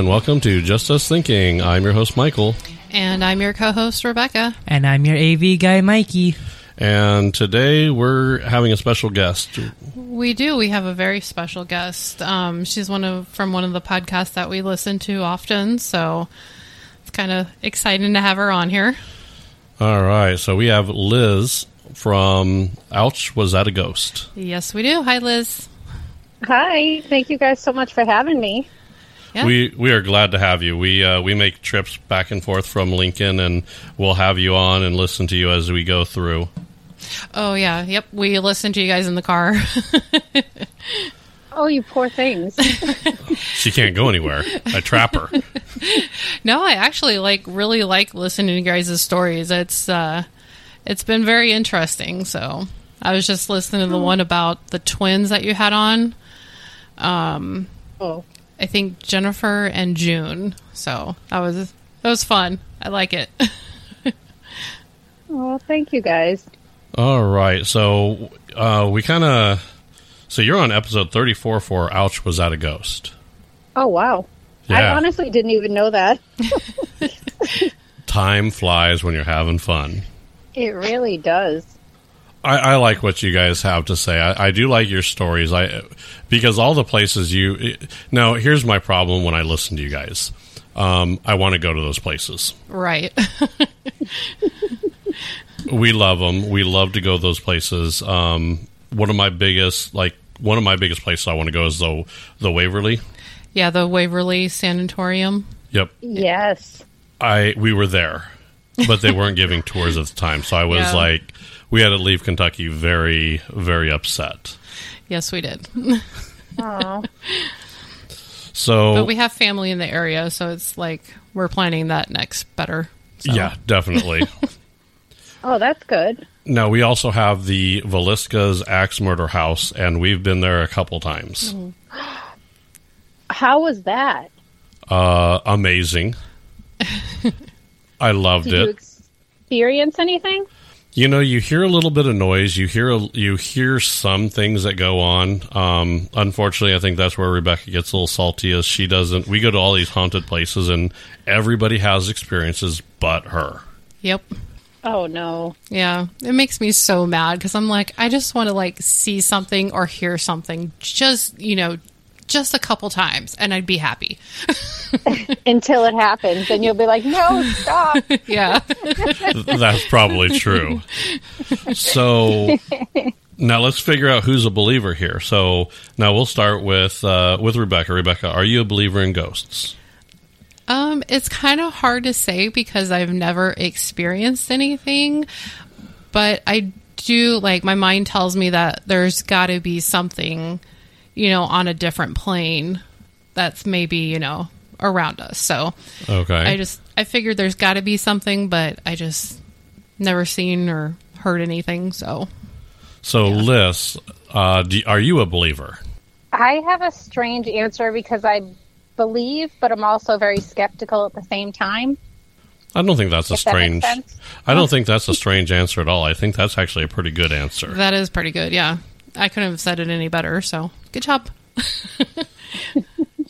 and welcome to Just Us Thinking. I'm your host, Michael, And I'm your co host, Rebecca. And I'm your AV guy, Mikey. and today we're having a special guest. We do. We have a very special guest. Um, she's one of from one of the podcasts that we listen to often, so it's kind of exciting to have her on here. All right, so we have Liss from Ouch, Was That a Ghost? Yes, we do. Hi, Liss. Hi, thank you guys so much for having me. Yeah. We we are glad to have you. We uh, we make trips back and forth from Lincoln, and we'll have you on and listen to you as we go through. Oh yeah, yep. We listen to you guys in the car. Oh, you poor things. She can't go anywhere. I trap her. no, I actually like really like listening to you guys' stories. It's uh, it's been very interesting. So I was just listening to the one about the twins that you had on. Um, oh, I think Jennifer and June. So that was that was fun. I like it. well, thank you guys. All right, so uh, we kind of so you're on episode 34 for Ouch, Was That a Ghost? Oh, wow. Yeah. I honestly didn't even know that. Time flies when you're having fun. It really does. I, I like what you guys have to say. I, I do like your stories. I because all the places you now. Here's my problem when I listen to you guys. Um, I want to go to those places. right. We love them. We love to go to those places. Um, one of my biggest, like one of my biggest places I want to go is the the Waverly. yeah, the Waverly Sanatorium. Yep, Yes. I we were there, but they weren't giving tours at the time. So I was Yeah. like, we had to leave Kentucky very very upset. Yes, we did. Oh, So but we have family in the area, so it's like we're planning that next better. So. yeah, definitely. oh, that's good. Now we also have the Villisca's Axe Murder House, and we've been there a couple times. How was that? Uh, amazing. I loved Did it. you experience anything? You know, you hear a little bit of noise. You hear a, you hear some things that go on. Um, unfortunately, I think that's where Rebecca gets a little salty. Is she doesn't? We go to all these haunted places, and everybody has experiences, but her. Yep. Oh, no. Yeah, it makes me so mad because I'm like, I just want to like see something or hear something, just you know, just a couple times, and I'd be happy. Until it happens, and you'll be like, no, stop. Yeah, That's probably true. So now let's figure out who's a believer here. So now we'll start with uh, with Rebecca. Rebecca, are you a believer in ghosts? um, it's kind of hard to say because I've never experienced anything, but I do like my mind tells me that there's got to be something, you know, on a different plane that's maybe you know around us. So Okay. I just I figured there's got to be something, but I just never seen or heard anything. So so Liss, uh, do, are you a believer? I have a strange answer because I believe, but I'm also very skeptical at the same time. I don't think that's a If that strange. sense. I don't think that's a strange answer at all. I think that's actually a pretty good answer. that is pretty good. Yeah, I couldn't have said it any better. So good job.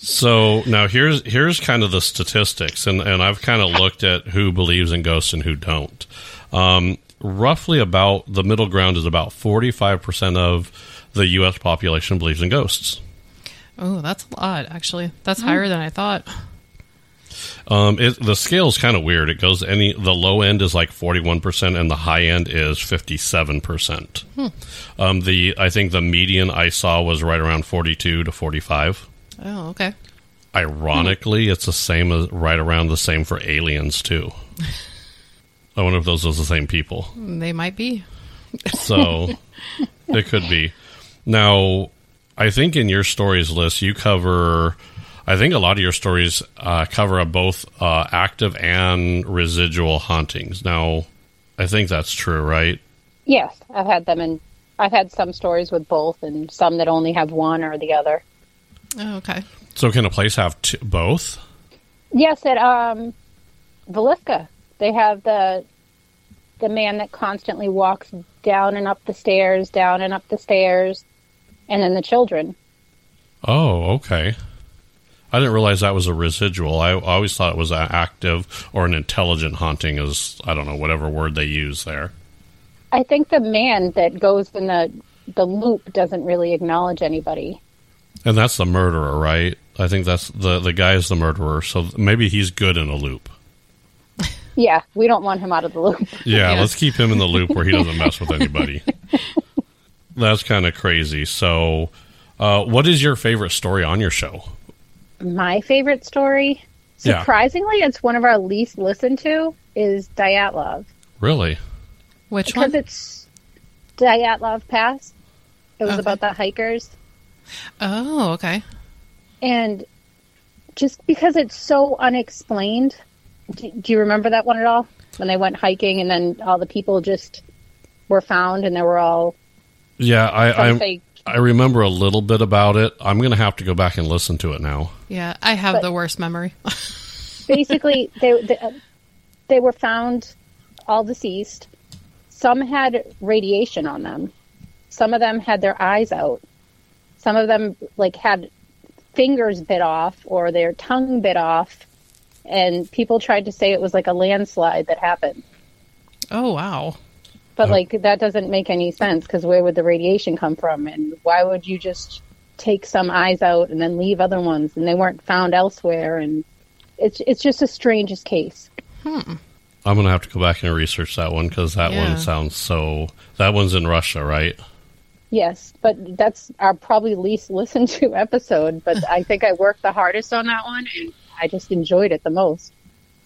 So now here's here's kind of the statistics, and, and I've kind of looked at who believes in ghosts and who don't. Um, roughly about the middle ground is about forty five percent of the U.S. population believes in ghosts. Oh, that's a lot. Actually, that's higher than I thought. Um, it, the scale is kind of weird. It goes any the low end is like forty one percent, and the high end is fifty seven percent. Um, the I think the median I saw was right around forty two to forty five. Oh, okay. Ironically, it's the same as right around the same for aliens too. I wonder if those are the same people. They might be. So it could be. Now, I think in your stories list, you cover. I think a lot of your stories uh, cover both uh, active and residual hauntings. Now, I think that's true, right? Yes, I've had them, and I've had some stories with both, and some that only have one or the other. Oh, okay. So, can a place have t- both? Yes, at um, Villisca, they have the the man that constantly walks down and up the stairs, down and up the stairs, and then the children. Oh, okay. I didn't realize that was a residual. I always thought it was an active or an intelligent haunting, is I don't know whatever word they use there. I think the man that goes in the the loop doesn't really acknowledge anybody. And that's the murderer, right? I think that's the the guy is the murderer. So maybe he's good in a loop. Yeah, we don't want him out of the loop. Yeah, Yeah. let's keep him in the loop where he doesn't mess with anybody. That's kind of crazy. So, uh, what is your favorite story on your show? My favorite story, Yeah. surprisingly, it's one of our least listened to, is Dyatlov. Really? Which Because one? Because it's Dyatlov Pass. It was Okay. about the hikers. Oh, okay. And just because it's so unexplained, do, do you remember that one at all? When they went hiking and then all the people just were found and they were all Yeah, I some I, say I remember a little bit about it. I'm going to have to go back and listen to it now. Yeah, I have But- the worst memory. basically they, they uh, they were found all deceased. Some had radiation on them. Some of them had their eyes out. Some of them like had fingers bit off or their tongue bit off. And people tried to say it was like a landslide that happened. oh, wow. But like that doesn't make any sense because where would the radiation come from? And why would you just take some eyes out and then leave other ones and they weren't found elsewhere? And it's it's just the strangest case. I'm going to have to go back and research that one because that Yeah. one sounds so. That one's in Russia, right? Yes, but that's our probably least listened to episode. But I think I worked the hardest on that one, and I just enjoyed it the most.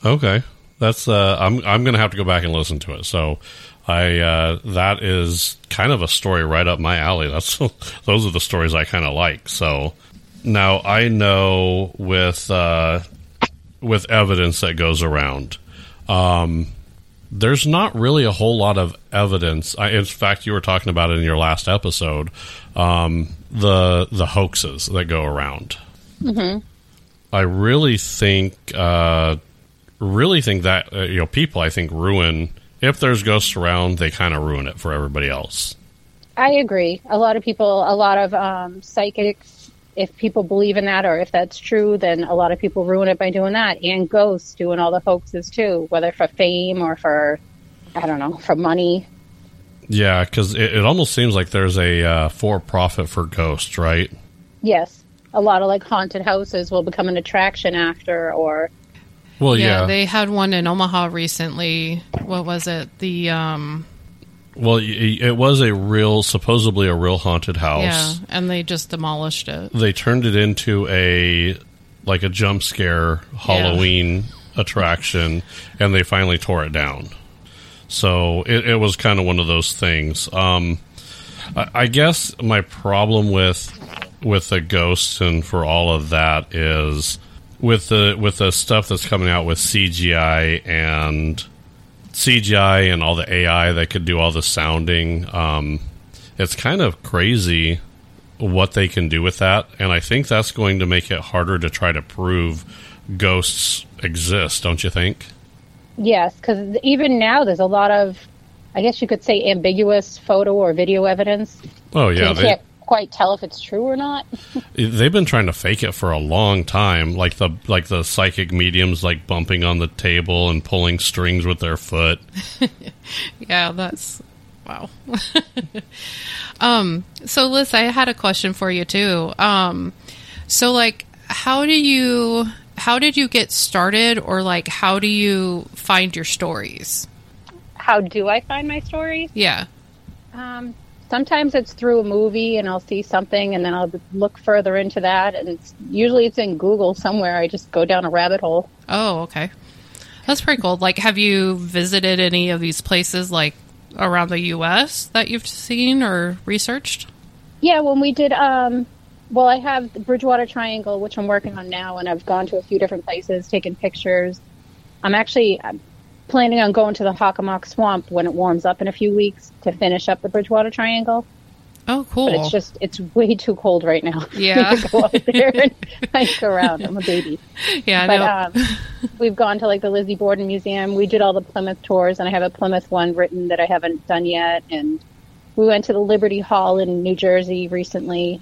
Okay, that's. Uh, I'm I'm going to have to go back and listen to it. So, I uh, that is kind of a story right up my alley. That's those are the stories I kind of like. So now I know with uh, with evidence that goes around. Um, there's not really a whole lot of evidence. I, in fact, you were talking about it in your last episode. Um, the the hoaxes that go around. Mm-hmm. I really think, uh, really think that uh, you know, people I think ruin if there's ghosts around, they kind of ruin it for everybody else. I agree. A lot of people, a lot of um, psychics, if people believe in that or if that's true, then a lot of people ruin it by doing that. And ghosts doing all the hoaxes too, whether for fame or for, I don't know, for money. Yeah, because it, it almost seems like there's a uh, for profit for ghosts, right? Yes, a lot of like haunted houses will become an attraction after, or Well, yeah, yeah. they had one in Omaha recently. What was it? The um well, it was a real, supposedly a real haunted house. yeah, and they just demolished it. They turned it into a like a jump scare Halloween attraction, and they finally tore it down. So it, it was kind of one of those things. Um, I, I guess my problem with with the ghosts and for all of that is with the with the stuff that's coming out with CGI and CGI and all the AI that could do all the sounding. Um, it's kind of crazy what they can do with that, and I think that's going to make it harder to try to prove ghosts exist. Don't you think? Yes, because even now there's a lot of, I guess you could say, ambiguous photo or video evidence. Oh So yeah, you they, can't quite tell if it's true or not. they've been trying to fake it for a long time. Like the like the psychic mediums, like bumping on the table and pulling strings with their foot. Yeah, that's wow. um, so Liss, I had a question for you too. Um, so like, how do you, how did you get started, or like, how do you find your stories? How do I find my stories? Yeah. Um, sometimes it's through a movie, and I'll see something, and then I'll look further into that. And it's usually it's in Google somewhere. I just go down a rabbit hole. Oh, okay. That's pretty cool. Like, have you visited any of these places, like around the U.S. that you've seen or researched? Yeah, when we did, um, well, I have the Bridgewater Triangle, which I'm working on now, and I've gone to a few different places, taken pictures. I'm actually planning on going to the Hockomock Swamp when it warms up in a few weeks to finish up the Bridgewater Triangle. Oh, cool. But it's just, it's way too cold right now. Yeah. to go out there and hike around. I'm a baby. yeah, But um, we've gone to like the Lizzie Borden Museum. We did all the Plymouth tours, and I have a Plymouth one written that I haven't done yet. And we went to the Liberty Hall in New Jersey recently,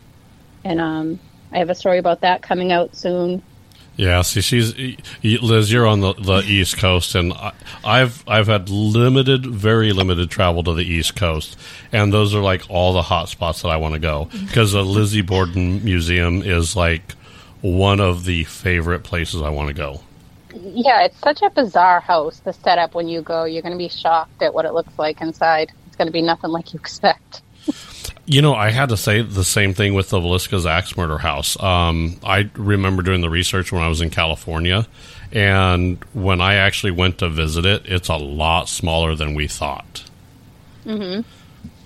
and um, I have a story about that coming out soon. Yeah, see, she's Liss. You're on the, the East Coast, and I, I've I've had limited, very limited travel to the East Coast, and those are like all the hot spots that I want to go mm-hmm. because the Lizzie Borden Museum is like one of the favorite places I want to go. Yeah, it's such a bizarre house. The setup when you go, you're going to be shocked at what it looks like inside. It's going to be nothing like you expect. You know, I had to say the same thing with the Villisca's axe murder house. Um, I remember doing the research when I was in California, and when I actually went to visit it, it's a lot smaller than we thought. Mm-hmm.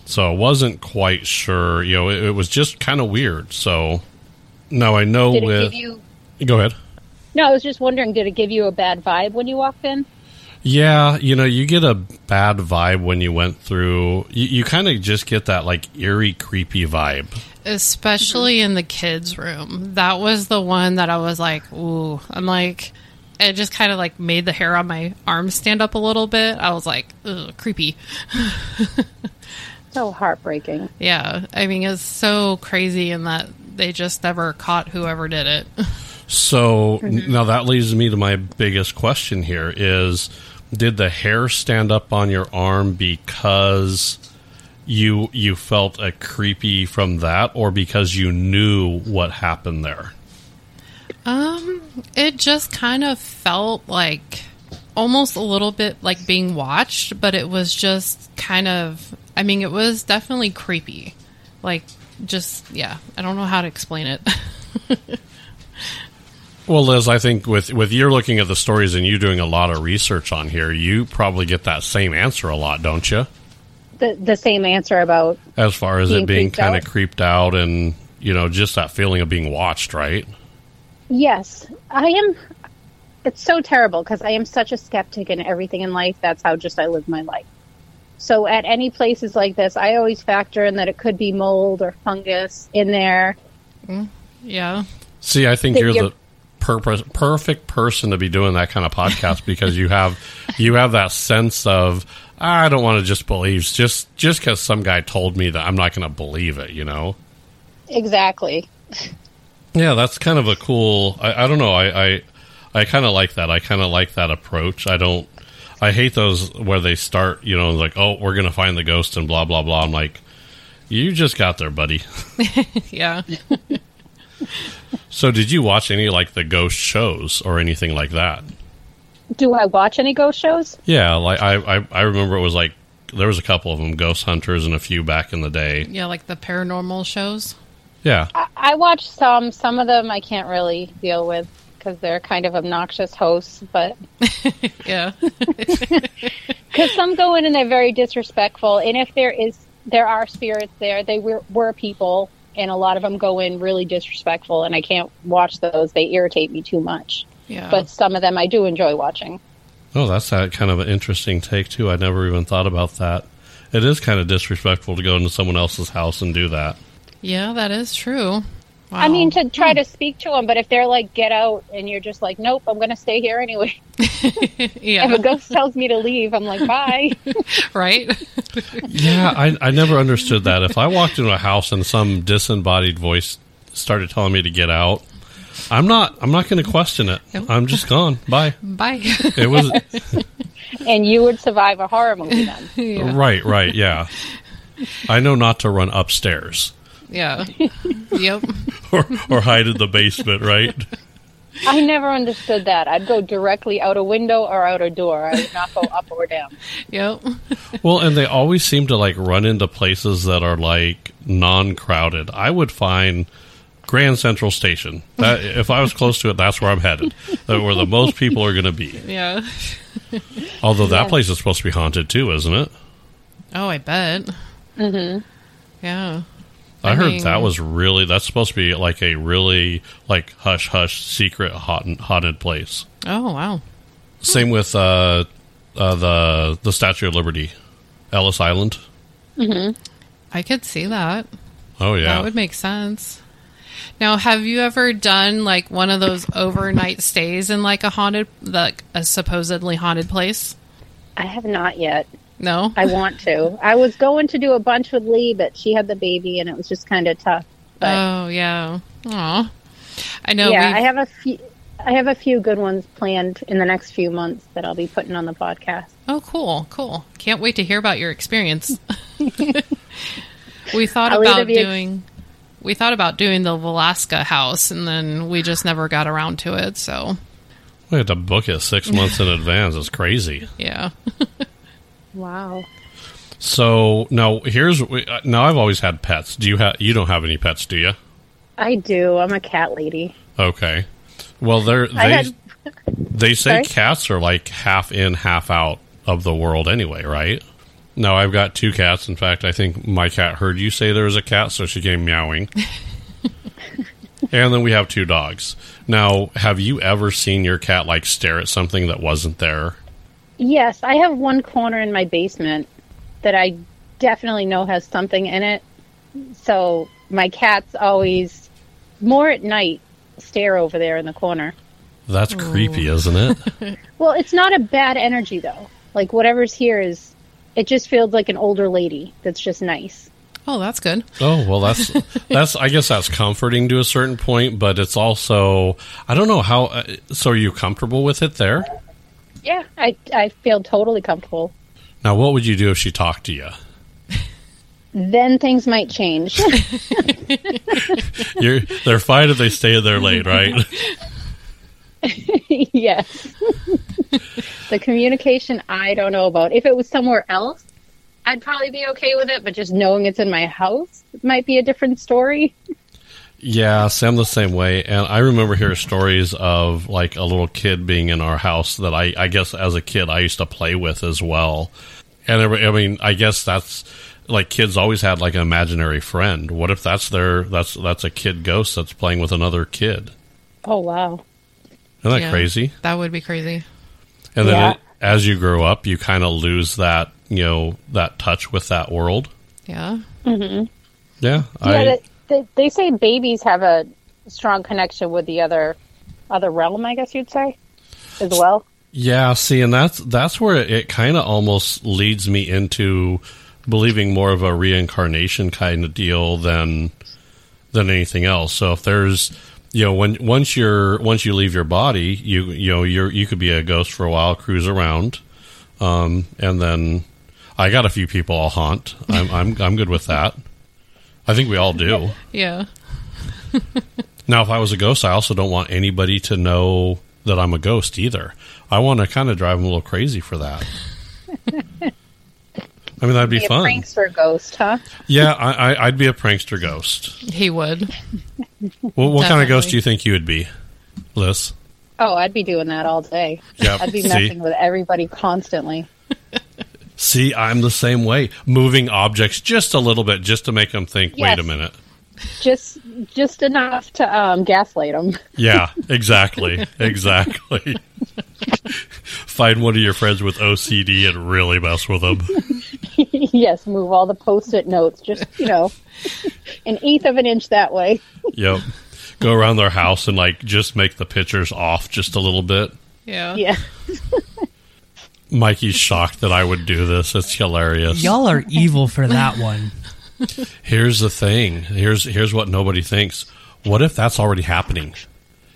So I wasn't quite sure. You know, it, it was just kind of weird. So now I know Did it with. give you? Go ahead. No, I was just wondering. Did it give you a bad vibe when you walked in? Yeah, you know, you get a bad vibe when you went through. You, you kind of just get that like eerie, creepy vibe. especially in the kids' room. That was the one that I was like, ooh. I'm like, it just kind of like made the hair on my arm stand up a little bit. I was like, ugh, creepy. So heartbreaking. Yeah, I mean, it's so crazy in that they just never caught whoever did it. So now that leads me to my biggest question here is did the hair stand up on your arm because you you felt a creepy from that or because you knew what happened there? Um, it just kind of felt like almost a little bit like being watched, but it was just kind of I mean, it was definitely creepy. Like just yeah, I don't know how to explain it. Well, Liss, I think with with you're looking at the stories and you doing a lot of research on here, you probably get that same answer a lot, don't you? The the same answer about As far as Being it being kind of creeped out and you know just that feeling of being watched, right? yes, I am. It's so terrible because I am such a skeptic in everything in life. That's how just I live my life. So at any places like this, I always factor in that it could be mold or fungus in there. Mm, yeah. See, I think you're you're- the purpose, perfect person to be doing that kind of podcast because you have you have that sense of I don't want to just believe just just because some guy told me that I'm not going to believe it, you know. Exactly. Yeah, that's kind of a cool. I, I don't know. I I, I kind of like that. I kind of like that approach. I don't. I hate those where they start. You know, like oh, we're going to find the ghost and blah blah blah. I'm like, you just got there, buddy. Yeah. So, did you watch any like the ghost shows or anything like that? Do I watch any ghost shows? Yeah, like I, I, I remember it was like there was a couple of them, Ghost Hunters, and a few back in the day. Yeah, like the paranormal shows. Yeah, I, I watch some. Some of them I can't really deal with because they're kind of obnoxious hosts. But Yeah. because some go in and they're very disrespectful, and if there is there are spirits there, they were, were people, and a lot of them go in really disrespectful, and I can't watch those. They irritate me too much. Yeah. But some of them I do enjoy watching. oh, that's that kind of an interesting take too. I never even thought about that. It is kind of disrespectful to go into someone else's house and do that. yeah, that is true. Wow. I mean, to try hmm. to speak to them, but if they're like, get out, and you're just like, nope, I'm going to stay here anyway. If a ghost tells me to leave, I'm like, bye. right? Yeah, I, I never understood that. If I walked into a house and some disembodied voice started telling me to get out, I'm not. I'm not going to question it. Nope. I'm just gone. Bye. Bye. It was and you would survive a horror movie then. yeah. right. Right. Yeah. I know not to run upstairs yeah. Yep. or, or hide in the basement. Right. I never understood that. I'd go directly out a window or out a door. I would not go up or down. Yep. Well, and they always seem to like run into places that are like non-crowded. I would find Grand Central Station. That if I was close to it, that's where I'm headed. That where the most people are going to be. Yeah. Although that Yeah. place is supposed to be haunted too, isn't it? Oh, I bet. Mm-hmm. Yeah. I, I heard mean- that was really that's supposed to be like a really like hush hush secret haunted, haunted place. Oh, wow. Same with uh, uh, the the Statue of Liberty, Ellis Island. I could see that. Oh yeah, That would make sense. Now, have you ever done like one of those overnight stays in like a haunted, like a supposedly haunted place? I have not yet. No. I want to. I was going to do a bunch with Lee, but she had the baby, and it was just kind of tough. But oh yeah. Aw. I know. yeah, we've- I have a few. I have a few good ones planned in the next few months that I'll be putting on the podcast. Oh, cool, cool. Can't wait to hear about your experience. we thought I'll about be ex- doing we thought about doing the Villisca house and then we just never got around to it, so We had to book it six months in advance. It's crazy. yeah. Wow. So now here's uh, now I've always had pets. Do you have? You don't have any pets, do you? I do. I'm a cat lady. Okay. Well, they're they had- they say Sorry? cats are like half in, half out of the world anyway, right? No, I've got two cats. In fact, I think my cat heard you say there was a cat, so she came meowing. and then we have two dogs. Now, have you ever seen your cat like stare at something that wasn't there? Yes, I have one corner in my basement that I definitely know has something in it. So my cats always, more at night, stare over there in the corner. That's creepy, isn't it? Well, it's not a bad energy though. Like whatever's here is, it just feels like an older lady that's just nice. Oh, that's good. Oh well, that's that's. I guess that's comforting to a certain point, but it's also I don't know how. Uh, so, are you comfortable with it there? Yeah, I I feel totally comfortable. Now, what would you do if she talked to you? Then things might change. You're, they're fine if they stay in their lane, right? yes. the communication I don't know about. If it was somewhere else, I'd probably be okay with it, but just knowing it's in my house might be a different story. Yeah, see, I'm the same way. And I remember hearing stories of like a little kid being in our house that I, I guess as a kid I used to play with as well. And I mean, I guess that's like kids always had like an imaginary friend. What if that's their that's that's a kid ghost that's playing with another kid? Oh wow. Isn't that Yeah. crazy? That would be crazy. And then Yeah. it, as you grow up, you kind of lose that you know that touch with that world. Yeah. Mm-hmm. Yeah, Yeah, I, they, they, say babies have a strong connection with the other other realm, I guess you'd say, as well. Yeah, see, and that's that's where it, it kind of almost leads me into believing more of a reincarnation kind of deal than than anything else. So if there's you know when once you're once you leave your body, you you know you're you could be a ghost for a while, cruise around, um, and then I got a few people I'll haunt. I'm I'm I'm good with that. I think we all do. Yeah. Now, if I was a ghost, I also don't want anybody to know that I'm a ghost either. I want to kind of drive them a little crazy for that. I mean, that'd be Be a fun. prankster ghost, huh? Yeah, I, I, I'd be a prankster ghost. He would. Well, what kind of ghost do you think you would be, Liss? Oh, I'd be doing that all day. Yeah, I'd be see? messing with everybody constantly. See, I'm the same way. Moving objects just a little bit, just to make them think. Wait a minute. Just just enough to um, gaslight them. Yeah, exactly, exactly. Find one of your friends with OCD and really mess with them. yes, move all the post-it notes. Just you know, an eighth of an inch that way. Yep. Go around their house and like just make the pictures off just a little bit. Yeah. Yeah. Mikey's shocked that I would do this. It's hilarious. Y'all are evil for that one. Here's the thing. Here's here's what nobody thinks. What if that's already happening?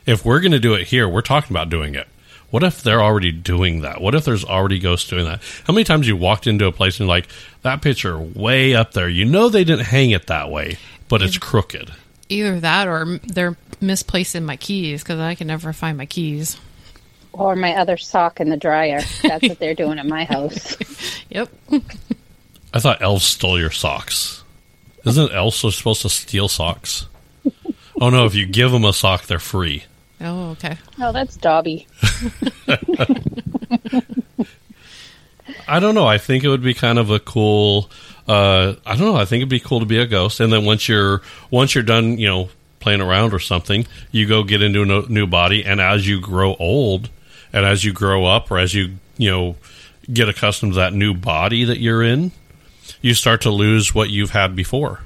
If we're going to do it here, we're talking about doing it. What if they're already doing that? What if there's already ghosts doing that? How many times you walked into a place and you're like that picture way up there? You know they didn't hang it that way, but it's crooked. Either that or they're misplacing my keys because I can never find my keys. Or my other sock in the dryer. That's what they're doing at my house. Yep. I thought elves stole your socks. Isn't elves supposed to steal socks? Oh no! If you give them a sock, they're free. Oh, okay. Oh, that's Dobby. I don't know. I think it would be kind of a cool. Uh, I don't know. I think it'd be cool to be a ghost, and then once you're once you're done, you know, playing around or something, you go get into a new body, and as you grow old, and as you grow up, or as you you know get accustomed to that new body that you're in, you start to lose what you've had before.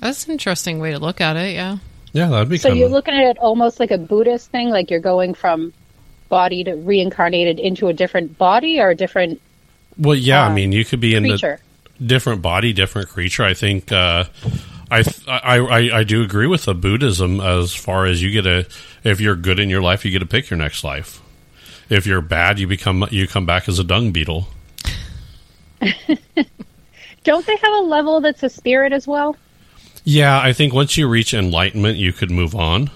That's an interesting way to look at it. Yeah. Yeah, that'd be So kind you're looking at it almost like a Buddhist thing, like you're going from body to reincarnated into a different body or a different well, yeah. I uh, mean, you could be in a different body, different creature. I think uh, I, th- I I I do agree with the Buddhism as far as you get a if you're good in your life, you get to pick your next life. If you're bad, you become you come back as a dung beetle. Don't they have a level that's a spirit as well? Yeah, I think once you reach enlightenment, you could move on.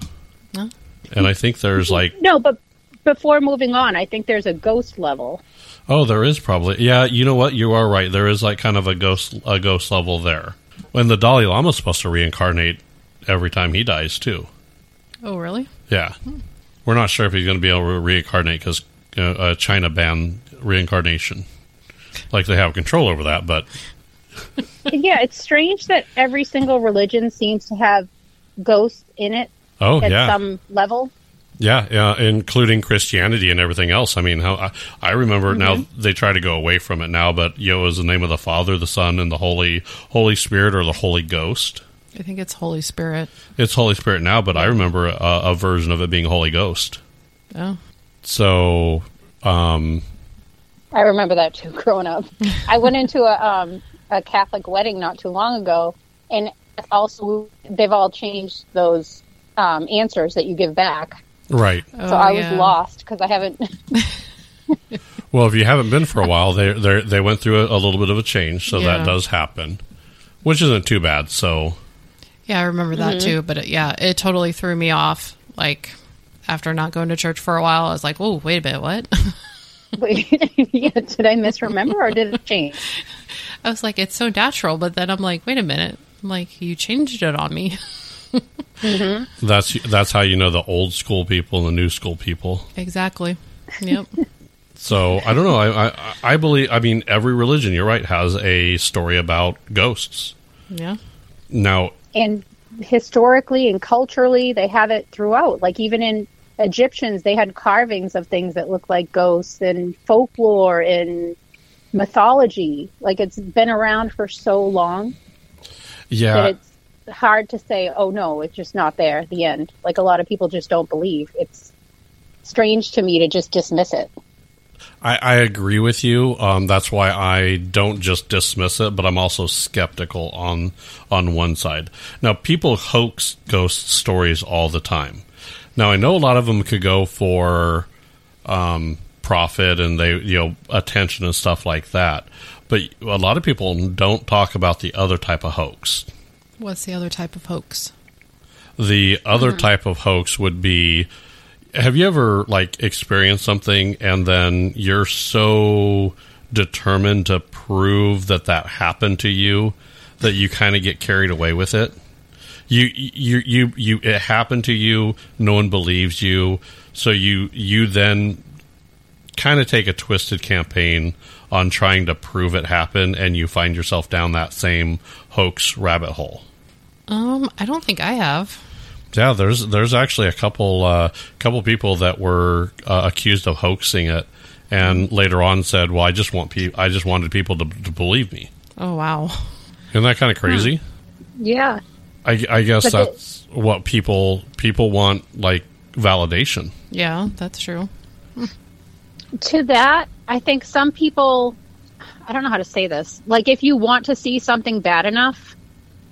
Huh? And I think there's mm-hmm. like No, but before moving on, I think there's a ghost level. oh, there is probably yeah. You know what? You are right. There is like kind of a ghost a ghost level there. When the Dalai Lama's supposed to reincarnate every time he dies too. Oh, really? Yeah, we're not sure if he's going to be able to reincarnate because uh, uh, China banned reincarnation. Like they have control over that, but yeah, it's strange that every single religion seems to have ghosts in it oh at yeah, some level. Yeah, yeah, including Christianity and everything else. I mean, how I, I remember now they try to go away from it now, but Yo is the name of the Father, the Son, and the Holy Holy Spirit or the Holy Ghost. I think it's Holy Spirit. It's Holy Spirit now, but I remember a, a version of it being Holy Ghost. Oh, So, um, I remember that too growing up. I went into a um, a Catholic wedding not too long ago, and also they've all changed those um, answers that you give back. Right. oh So I yeah. was lost because I haven't. Well, if you haven't been for a while, they they they went through a, a little bit of a change, so Yeah. that does happen, which isn't too bad. So, Yeah, I remember that mm-hmm. too. But it, yeah, it totally threw me off. Like after not going to church for a while, I was like, "Oh, wait a minute, what?" yeah, did I misremember or did it change? I was like, "It's so natural," but then I'm like, "Wait a minute." I'm like, "You changed it on me." Mm-hmm. That's that's how you know the old school people and the new school people. exactly. Yep. So I don't know. I, I I believe. I mean, every religion. You're right. Has a story about ghosts. yeah. Now, And historically and culturally, they have it throughout. Like even in Egyptians, they had carvings of things that look like ghosts and folklore and mythology. Like it's been around for so long that yeah, it's hard to say, oh no, it's just not there the end. Like a lot of people just don't believe. It's strange to me to just dismiss it. I, I agree with you. Um, that's why I don't just dismiss it, but I'm also skeptical on on one side. Now, people hoax ghost stories all the time. Now, I know a lot of them could go for um, profit and they you know attention and stuff like that, but a lot of people don't talk about the other type of hoax. What's the other type of hoax? The other mm-hmm. type of hoax would be have you ever like experienced something and then you're so determined to prove that that happened to you that you kind of get carried away with it? You you you you it happened to you, no one believes you, so you you then kind of take a twisted campaign on trying to prove it happened and you find yourself down that same hoax rabbit hole. Um, I don't think I have. Yeah, there's there's actually a couple uh, couple people that were uh, accused of hoaxing it, and later on said, "Well, I just want pe- I just wanted people to, to believe me." Oh wow. Isn't that kind of crazy? Yeah. I, I guess But the- that's what people people want, like validation. Yeah, that's true. to that, I think some people, I don't know how to say this. Like, if you want to see something bad enough,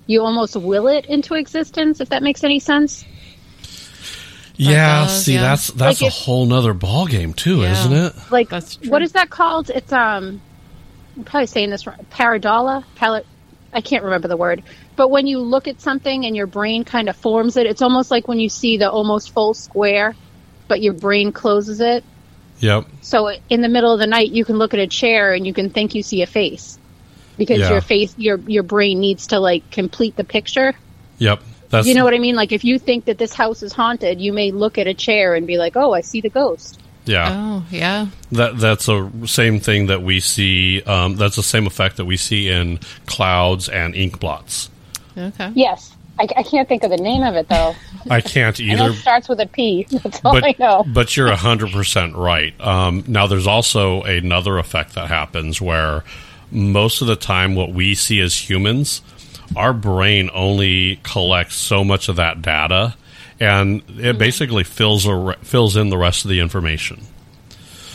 you almost will it into existence, if that makes any sense. Yeah, does, see, yeah. that's that's Like a if- whole nother ball game too, Yeah. isn't it? Like, That's true. what is that called? It's, um, I'm probably saying this wrong. Pareidola? Pal- I can't remember the word. But when you look at something and your brain kind of forms it, it's almost like when you see the almost full square, but your brain closes it. Yep. So in the middle of the night, you can look at a chair and you can think you see a face because Yeah. your face, your your brain needs to like complete the picture. Yep. That's You know what I mean? Like if you think that this house is haunted, you may look at a chair and be like, "Oh, I see the ghost." yeah. Oh yeah. That that's a same thing that we see. Um, that's the same effect that we see in clouds and ink blots. Okay. Yes, I, I can't think of the name of it though. I can't I either. know it starts with a P. That's all but, I know. but you're 100% right. Um, now, there's also another effect that happens where most of the time, what we see as humans, our brain only collects so much of that data, and it mm-hmm. basically fills, a, fills in the rest of the information.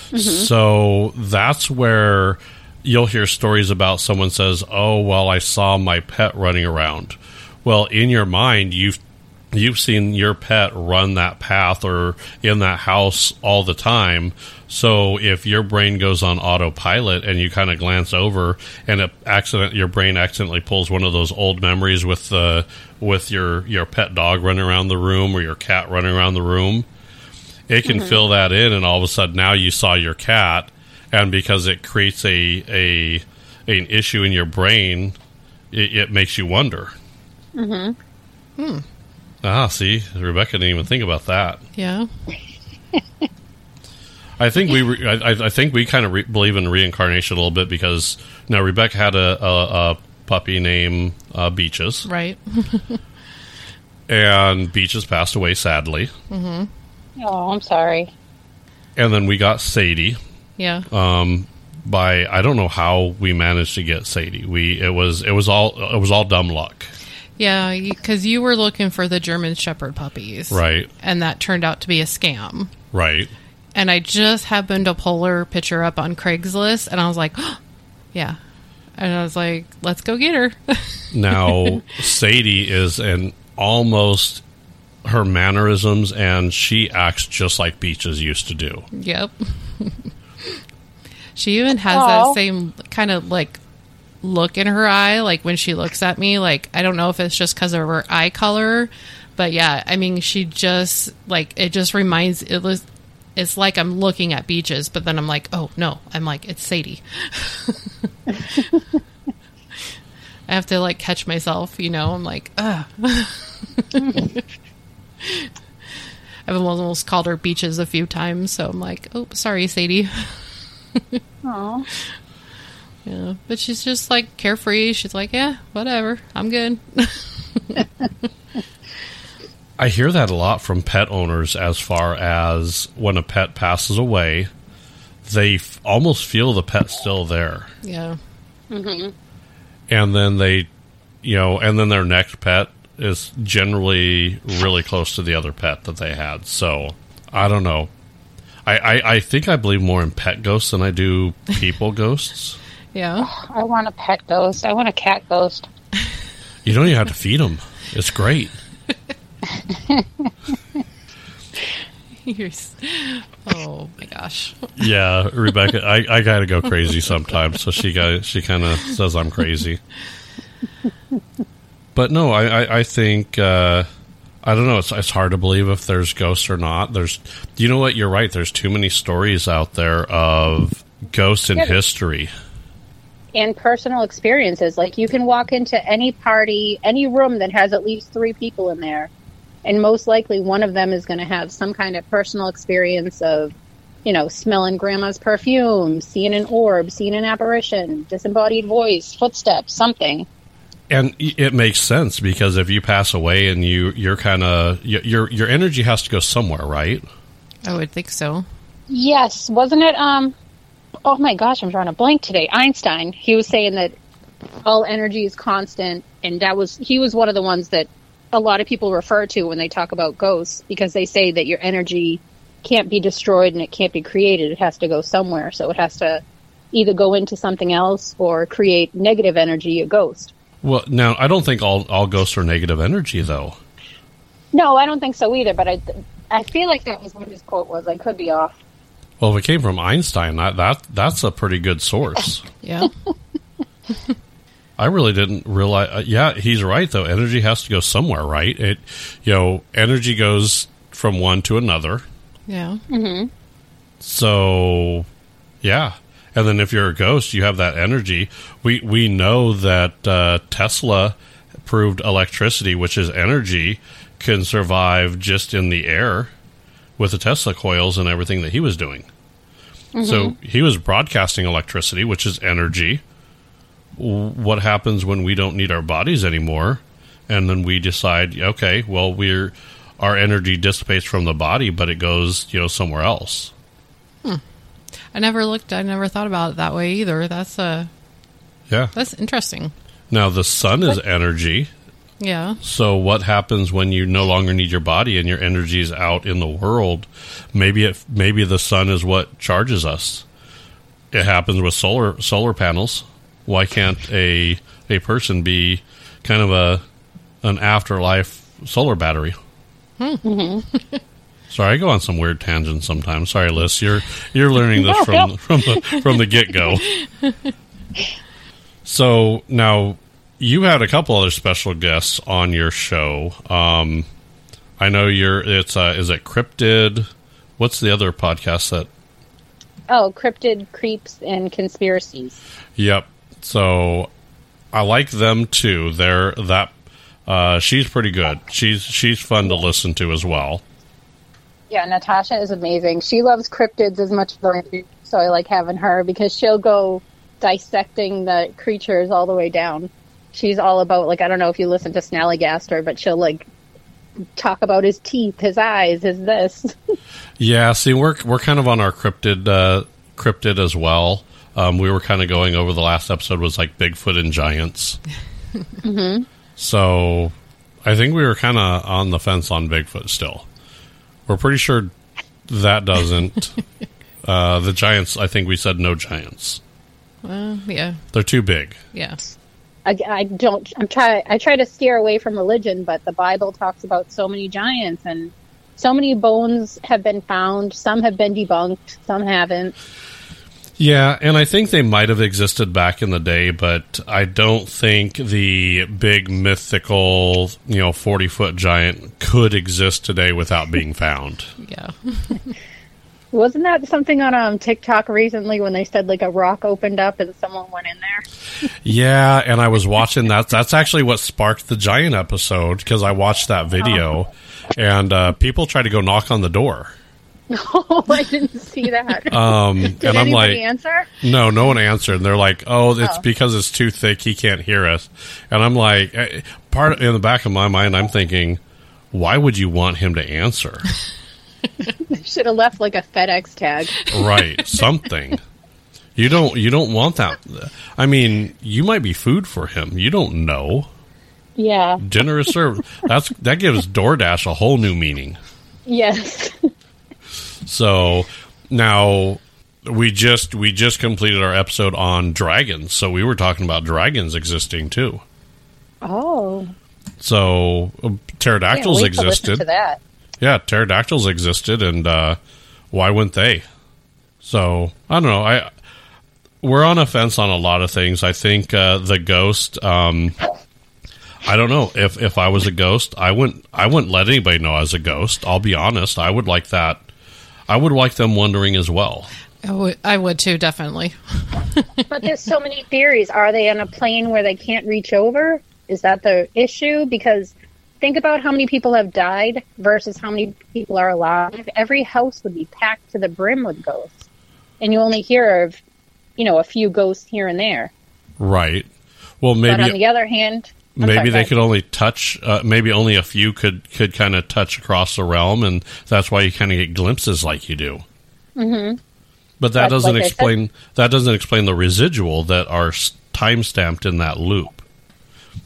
Mm-hmm. So that's where you'll hear stories about someone says, "Oh, well, I saw my pet running around." Well, in your mind, you've you've seen your pet run that path or in that house all the time. So if your brain goes on autopilot and you kind of glance over and it accident your brain accidentally pulls one of those old memories with the with your your pet dog running around the room or your cat running around the room, it can mm-hmm. fill that in and all of a sudden now you saw your cat and because it creates a a an issue in your brain, it, it makes you wonder. Mm-hmm. Hmm. Ah, see, Rebecca didn't even think about that. Yeah. I think we, re- I, I think we kind of re- believe in reincarnation a little bit because now Rebecca had a, a, a puppy named uh, Beaches, Right. and Beaches passed away sadly, Mm-hmm. Oh, I'm sorry. and then we got Sadie. Yeah. Um, by I don't know how we managed to get Sadie. We it was it was all it was all dumb luck, Yeah, because you were looking for the German Shepherd puppies. right? And that turned out to be a scam. Right. And I just happened to pull her picture up on Craigslist, and I was like, yeah. And I was like, let's go get her. Now, Sadie is an almost her mannerisms, and she acts just like Beaches used to do. yep. she even has Aw. that same kind of like look in her eye, like when she looks at me. Like, I don't know if it's just because of her eye color, but yeah, I mean, she just, like, it just reminds, it was. It's like I'm looking at beaches, but then I'm like, oh no, I'm like, it's Sadie. I have to like catch myself, you know. I'm like, ugh. I've almost called her beaches a few times, so I'm like, oh, sorry, Sadie. Oh, Yeah, but she's just like carefree. She's like, yeah, whatever, I'm good. I hear that a lot from pet owners as far as when a pet passes away, they f- almost feel the pet still there. yeah, mm-hmm. And then they, you know, and then their next pet is generally really close to the other pet that they had. So I don't know. I, I, I think I believe more in pet ghosts than I do people ghosts. Yeah. I want a pet ghost. I want a cat ghost. You don't even have to feed them. It's great. Oh my gosh. Yeah, Rebecca, I, I gotta go crazy sometimes. So she got she kind of says I'm crazy. But no, I I, I think uh, I don't know. It's it's hard to believe if there's ghosts or not. There's you know what? You're right. There's too many stories out there of ghosts in Yeah. history. And personal experiences. Like you can walk into any party, any room that has at least three people in there, and most likely one of them is going to have some kind of personal experience of, you know, smelling grandma's perfume, seeing an orb, seeing an apparition, disembodied voice, footsteps, something. And it makes sense because if you pass away and you you're kind of your your energy has to go somewhere, right? I would think so. Yes, wasn't it? Um, oh my gosh, I'm drawing a blank today. Einstein. He was saying that all energy is constant, and that was he was one of the ones that a lot of people refer to when they talk about ghosts because they say that your energy can't be destroyed and it can't be created. It has to go somewhere, so it has to either go into something else or create negative energy, a ghost. Well, now I don't think all all ghosts are negative energy though. No, I don't think so either. But I, I feel like that was what his quote was. I could be off. Well, if it came from Einstein, that, that that's a pretty good source. Yeah. I really didn't realize. Uh, yeah, he's right though. Energy has to go somewhere, right? It, you know, energy goes from one to another. Yeah. So, yeah. And then if you're a ghost, you have that energy. We we know that uh, Tesla proved electricity, which is energy, can survive just in the air with the Tesla coils and everything that he was doing. So he was broadcasting electricity, which is energy. What happens when we don't need our bodies anymore, and then we decide, okay, well, we're our energy dissipates from the body, but it goes, you know, somewhere else. I never looked. I never thought about it that way either. That's uh Yeah. that's interesting. Now the sun is energy. Yeah. So what happens when you no longer need your body and your energy is out in the world? Maybe it maybe the sun is what charges us. It happens with solar solar panels. Why can't a a person be kind of a an afterlife solar battery. Hmm. Sorry, I go on some weird tangents sometimes. Sorry, Liss, you're you're learning this from from the from the get go. So now you had a couple other special guests on your show. Um, I know you're. It's uh, is it Cryptid? What's the other podcast that? Oh, cryptid creeps and conspiracies. Yep. So I like them too. They're that. Uh, she's pretty good. She's she's fun to listen to as well. Yeah, Natasha is amazing. She loves cryptids as much as I do, so I like having her because she'll go dissecting the creatures all the way down. She's all about like I don't know if you listen to Snallygaster, but she'll like talk about his teeth, his eyes, his this. Yeah, see, we're we're kind of on our cryptid uh, cryptid as well. Um, we were kind of going over the last episode was like Bigfoot and giants. So I think we were kind of on the fence on Bigfoot still. We're pretty sure that doesn't. uh, the giants, I think we said no giants. Well, yeah, They're too big. yeah. I, I don't. I'm try. I try to steer away from religion, but the Bible talks about so many giants and so many bones have been found. Some have been debunked. Some haven't. Yeah, and I think they might have existed back in the day, but I don't think the big mythical, you know, 40 foot giant could exist today without being found. Yeah. Wasn't that something on um, TikTok recently when they said like a rock opened up and someone went in there? Yeah, and I was watching that. That's actually what sparked the giant episode because I watched that video, and uh, people tried to go knock on the door. No, I didn't see that. Um, Did and I'm like, answer? no, no one answered. And they're like, oh, it's Oh. because it's too thick. He can't hear us. And I'm like, eh, part in the back of my mind, I'm thinking, why would you want him to answer? Should have left like a FedEx tag. right, something. You don't. You don't want that. I mean, you might be food for him. You don't know. Yeah. Dinner is served. That's that gives DoorDash a whole new meaning. Yes. So now we just we just completed our episode on dragons. So we were talking about dragons existing too. Oh. So uh, pterodactyls existed. to that. Yeah, pterodactyls existed, and uh, why wouldn't they? So I don't know. I we're on a fence on a lot of things. I think uh, the ghost. Um, I don't know if if I was a ghost, I wouldn't I wouldn't let anybody know I was a ghost. I'll be honest. I would like that. I would like them wondering as well. I would, I would too, definitely. But there's so many theories. Are they on a plane where they can't reach over? Is that the issue? Because think about how many people have died versus how many people are alive. Every house would be packed to the brim with ghosts. And you only hear of, you know, a few ghosts here and there. Right. Well, but on the other hand, I'm maybe sorry, they could only touch. Uh, maybe only a few could could kind of touch across the realm, and that's why you kind of get glimpses like you do. Mm-hmm. But that But doesn't like explain that doesn't explain the residual that are time stamped in that loop.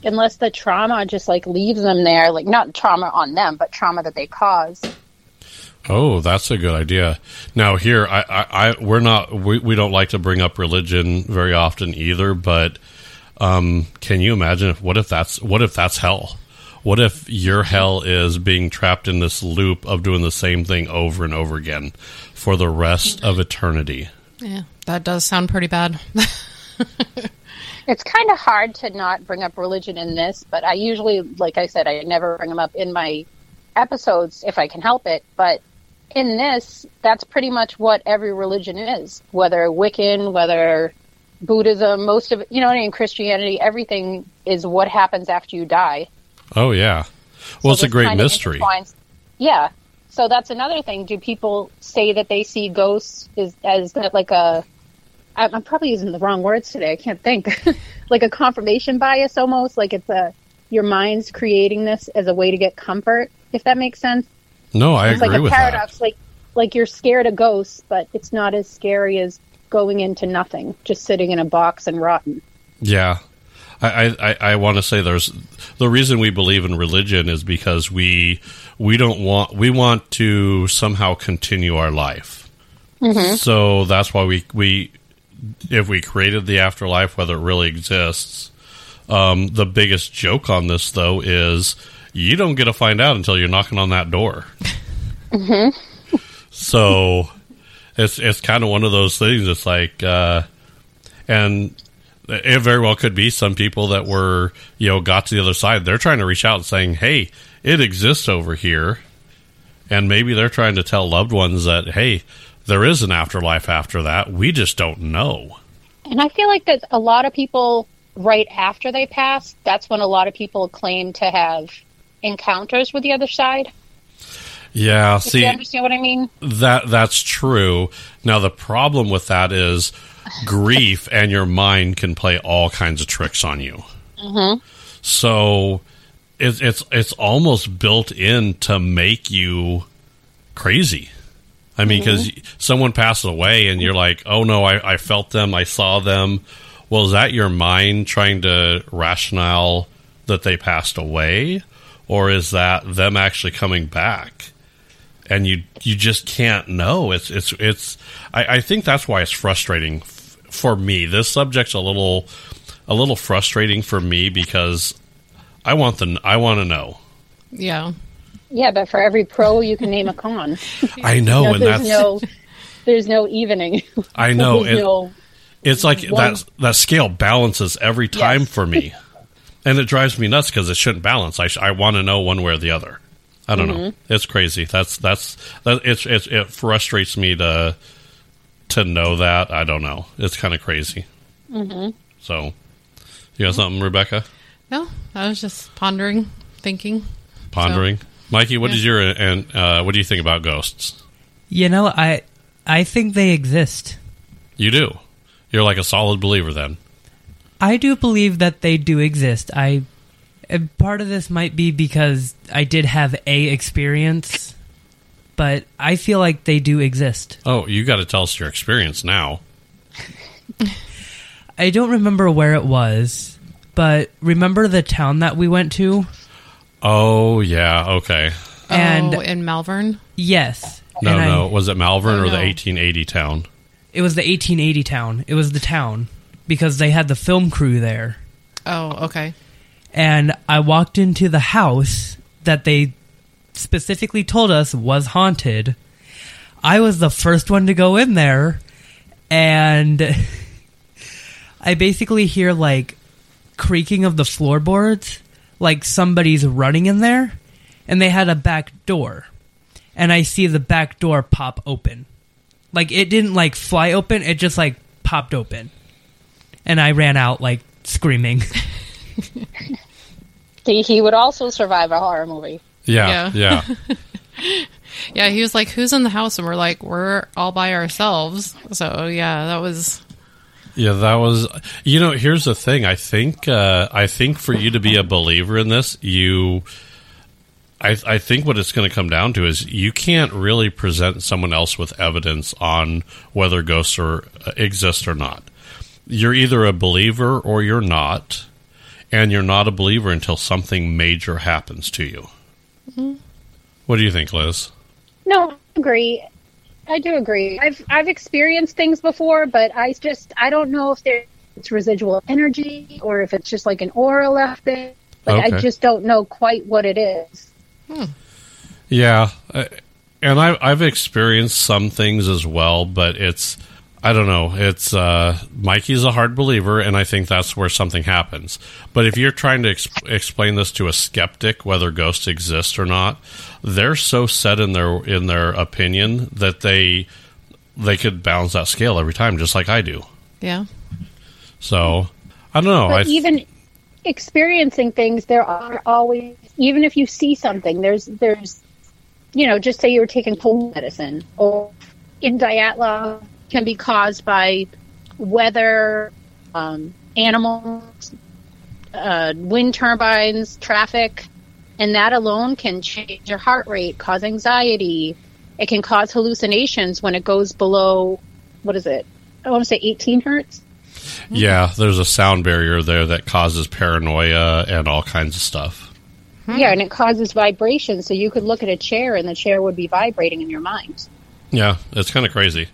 Unless the trauma just like leaves them there, like not trauma on them, but trauma that they cause. Oh, that's a good idea. Now here, I, I, I we're not we, we don't like to bring up religion very often either, but um, can you imagine if what if that's what if that's hell? What if your hell is being trapped in this loop of doing the same thing over and over again for the rest of eternity? Yeah, that does sound pretty bad. It's kind of hard to not bring up religion in this, but I usually, like I said, I never bring them up in my episodes if I can help it. But in this, that's pretty much what every religion is, whether Wiccan, whether Buddhism, most of you know, what I mean, Christianity, everything is what happens after you die. Oh yeah. Well, it's a great mystery. Yeah. So that's another thing. Do people say that they see ghosts? Is as that like a? I- I'm probably using the wrong words today. I can't think. like a confirmation bias, almost like it's a your mind's creating this as a way to get comfort. If that makes sense. No, I agree. it's agree like a with paradox. that. Like like you're scared of ghosts, but it's not as scary as going into nothing, just sitting in a box and rotting. Yeah. I, I, I want to say there's the reason we believe in religion is because we we don't want we want to somehow continue our life. Mm-hmm. So that's why we we if we created the afterlife, whether it really exists, Um, the biggest joke on this, though, is you don't get to find out until you're knocking on that door. So it's it's kind of one of those things. It's like, uh, and it very well could be some people that were you know got to the other side. They're trying to reach out and saying, "Hey, it exists over here," and maybe they're trying to tell loved ones that, "Hey, there is an afterlife after that. We just don't know." And I feel like that a lot of people, right after they pass, that's when a lot of people claim to have encounters with the other side. Yeah, If see, you understand what I mean? That that's true. Now the problem with that is grief and your mind can play all kinds of tricks on you. Mm-hmm. So it's it's it's almost built in to make you crazy. I mean, because mm-hmm. someone passes away and you're like, oh no, I, I felt them, I saw them. Well, is that your mind trying to rationale that they passed away, or is that them actually coming back? and you you just can't know. It's it's it's. I, I think that's why it's frustrating f- for me. This subject's a little a little frustrating for me because I want the I want to know. Yeah. Yeah, but for every pro, you can name a con. I know, No, and there's that's no, there's no evening. I know. There's It, no, it's like one- that that scale balances every time Yes. for me, and it drives me nuts because it shouldn't balance. I sh- I want to know one way or the other. I don't know. Mm-hmm. It's crazy. That's that's that. It's, it's it frustrates me to to know that. I don't know. It's kind of crazy. Mm-hmm. So, you got something, Rebecca? No, I was just pondering, thinking. Pondering, Mikey. What Yeah. is your and uh, what do you think about ghosts? You know, I I think they exist. You do. You're like a solid believer then. I do believe that they do exist. I and part of this might be because I did have a experience, but I feel like they do exist. Oh, you got to tell us your experience now. I don't remember where it was, but remember the town that we went to? Oh yeah. Okay. And oh, in Malvern. yes. No, and I- no. Was it Malvern Oh, or the 1880 town? It was the 1880 town. It was the town because they had the film crew there. Oh, okay. And I walked into the house that they specifically told us was haunted. I was the first one to go in there and I basically hear like creaking of the floorboards, like somebody's running in there, and they had a back door. And I see the back door pop open. Like it didn't like fly open, it just like popped open. And I ran out like screaming. he, he would also survive a horror movie. Yeah. Yeah. Yeah, he was like, "Who's in the house?" And we're like, "We're all by ourselves." So yeah, that was Yeah, that was. You know, here's the thing. I think. Uh, I think for you to be a believer in this, you. I, I think what it's going to come down to is you can't really present someone else with evidence on whether ghosts are, uh, exist or not. You're either a believer or you're not, and you're not a believer until something major happens to you. What do you think, Liss? No, I agree. I do agree. I've I've experienced things before, but I just I don't know if there it's residual energy or if it's just like an aura left there. Like I just don't know quite what it is. Yeah, uh, and I, I've experienced some things as well, but it's I don't know. It's uh, Mikey's a hard believer, and I think that's where something happens. But if you're trying to ex- explain this to a skeptic, whether ghosts exist or not, they're so set in their in their opinion that they they could balance that scale every time, just like I do. yeah. So I don't know. I th- even experiencing things, there are always even if you see something, there's there's you know, just say you were taking cold medicine or in Diatla can be caused by weather, um, animals, uh, wind turbines, traffic, and that alone can change your heart rate, cause anxiety. It can cause hallucinations when it goes below, what is it? I want to say 18 hertz. yeah, there's a sound barrier there that causes paranoia and all kinds of stuff. Yeah, and it causes vibration. So you could look at a chair and the chair would be vibrating in your mind. Yeah, it's kind of crazy.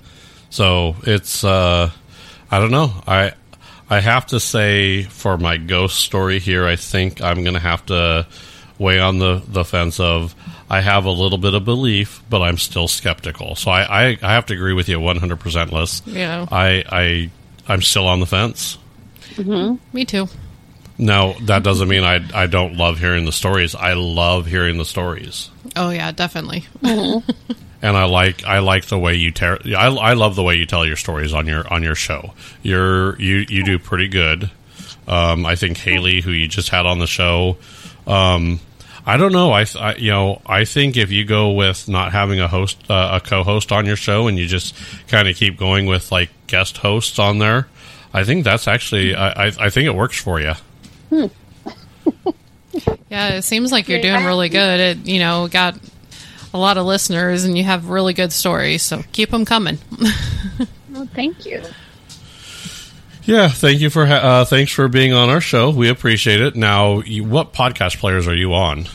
So it's uh, I don't know. I I have to say, for my ghost story here, I think I'm going to have to weigh on the, the fence of I have a little bit of belief, but I'm still skeptical. So I, I, I have to agree with you 100% Liss. Yeah. I, I, I'm still on the fence. Me too. Now, that doesn't mean I, I don't love hearing the stories. I love hearing the stories. Oh yeah, definitely. and I like I like the way you tell. I, I love the way you tell your stories on your on your show. You're you you do pretty good. Um, I think Haley, who you just had on the show, um, I don't know. I, I you know I think if you go with not having a host uh, a co-host on your show and you just kind of keep going with like guest hosts on there, I think that's actually I I, I think it works for you. Hmm. Yeah, it seems like you're doing really good. It you know got a lot of listeners and you have really good stories. So keep them coming. Well, thank you. Yeah, thank you for ha- uh, thanks for being on our show. We appreciate it. Now, you, what podcast players are you on?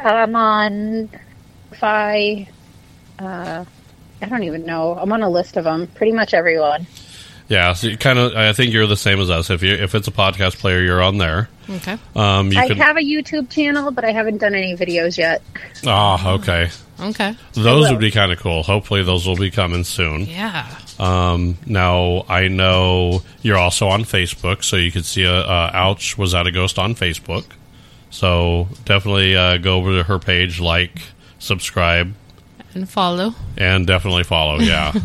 I'm on Fi. Uh, I don't even know. I'm on a list of them. Pretty much everyone. Yeah, so you kind of. I think you're the same as us. If you if it's a podcast player, you're on there. okay. Um, you I can. have a YouTube channel, but I haven't done any videos yet. Ah, okay. Okay. Those would be kind of cool. Hopefully, those will be coming soon. Yeah. Um, now I know you're also on Facebook, so you can see a uh, ouch was that a ghost on Facebook. So definitely uh, go over to her page, like, subscribe, And follow. and definitely follow. Yeah.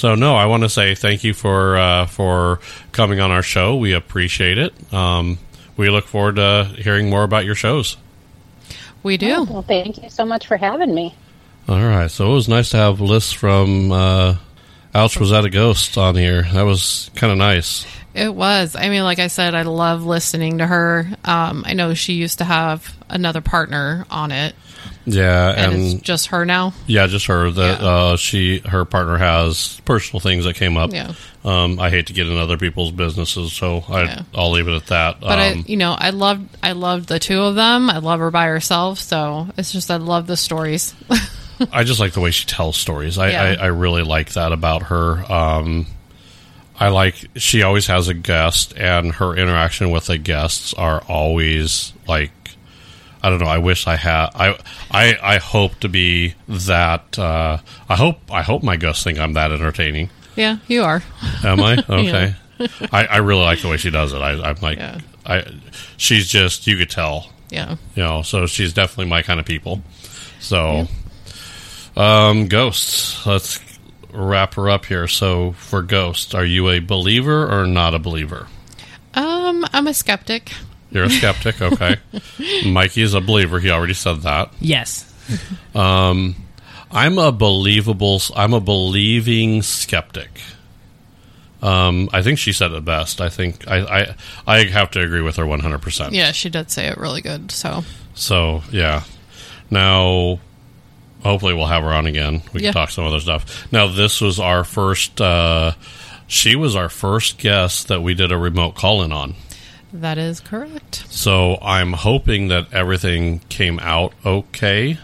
so no, I want to say thank you for uh, for coming on our show. We appreciate it. Um, we look forward to hearing more about your shows. We do. Well, thank you so much for having me. All right, so it was nice to have Liss from uh, Ouch Was That a Ghost on here. That was kind of nice. It was. I mean, like I said, I love listening to her. Um, I know she used to have another partner on it, Yeah, and, and, it's just her now. yeah, just her. That Yeah. uh, she her partner has personal things that came up. Yeah. Um, I hate to get in other people's businesses, so I, Yeah. I'll leave it at that. But I, um, you know, I loved, I loved the two of them. I love her by herself. So it's just, I love the stories. I just like the way she tells stories. I, Yeah. I, I really like that about her. Um, I like she always has a guest, and her interaction with the guests are always like I don't know. I wish I had. I I I hope to be that. Uh, I hope I hope my guests think I'm that entertaining. yeah, you are. Am I okay? I, I really like the way she does it. I, I'm like, Yeah. I she's just you could tell Yeah. you know so she's definitely my kind of people so um ghosts let's wrap her up here. So for ghosts are you a believer or not a believer? Um, I'm a skeptic. you're a skeptic? Okay. Mikey is a believer. He already said that. Yes. Um, I'm a believable i'm a believing skeptic. Um i think she said it best. I think i i, I have to agree with her 100% Yeah, she did say it really good. So. So yeah. Now, hopefully we'll have her on again. We Yeah. can talk some other stuff. Now, this was our first. Uh, she was our first guest that we did a remote call in on. that is correct. So I'm hoping that everything came out okay.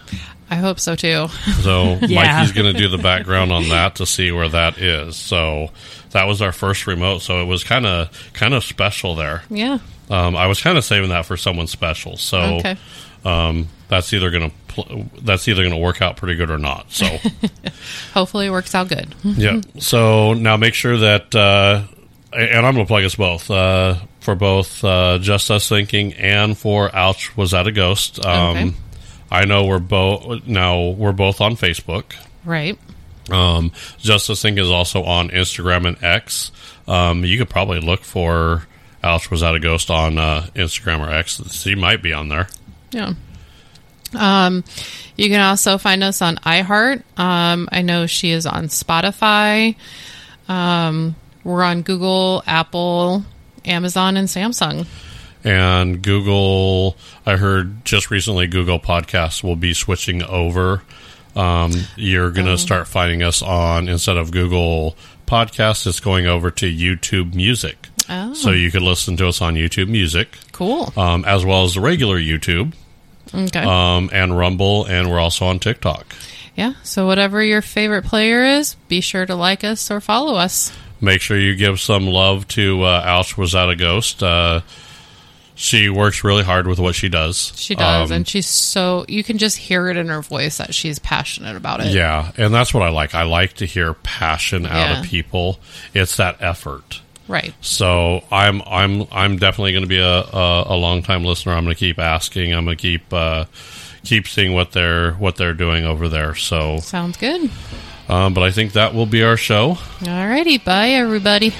I hope so too. So Yeah. Mikey's going to do the background on that to see where that is. So that was our first remote. So it was kind of kind of special there. yeah. Um, I was kind of saving that for someone special. So Okay. um, that's either going to pl- that's either going to work out pretty good or not. So Hopefully it works out good. yeah. So now make sure that uh, and I'm going to plug us both uh, for both uh, just us thinking and for ouch was that a ghost. Um, Okay. I know we're both now we're both on Facebook. Right. Um, Justice Think is also on Instagram and X. Um, you could probably look for Ouch was that a ghost on uh, Instagram or X. She might be on there. Yeah. Um, you can also find us on iHeart. Um, I know she is on Spotify. Um, we're on Google, Apple, Amazon, and Samsung. And Google, I heard just recently, Google Podcasts will be switching over. Um, you're going to start finding us on, instead of Google Podcasts, it's going over to YouTube Music. Oh, So you could listen to us on YouTube Music, cool. um, as well as the regular YouTube, Okay. um, and Rumble, and we're also on TikTok. yeah. So whatever your favorite player is, be sure to like us or follow us. make sure you give some love to uh, was Without a Ghost. Uh, she works really hard with what she does. She does, Um, and she's so you can just hear it in her voice that she's passionate about it. yeah, and that's what I like. I like to hear passion out Yeah. of people. It's that effort. Right. So I'm I'm I'm definitely going to be a, a, a long time listener. I'm going to keep asking. I'm going to keep uh, keep seeing what they're what they're doing over there. So, Sounds good. um, but I think that will be our show. Alrighty, bye everybody.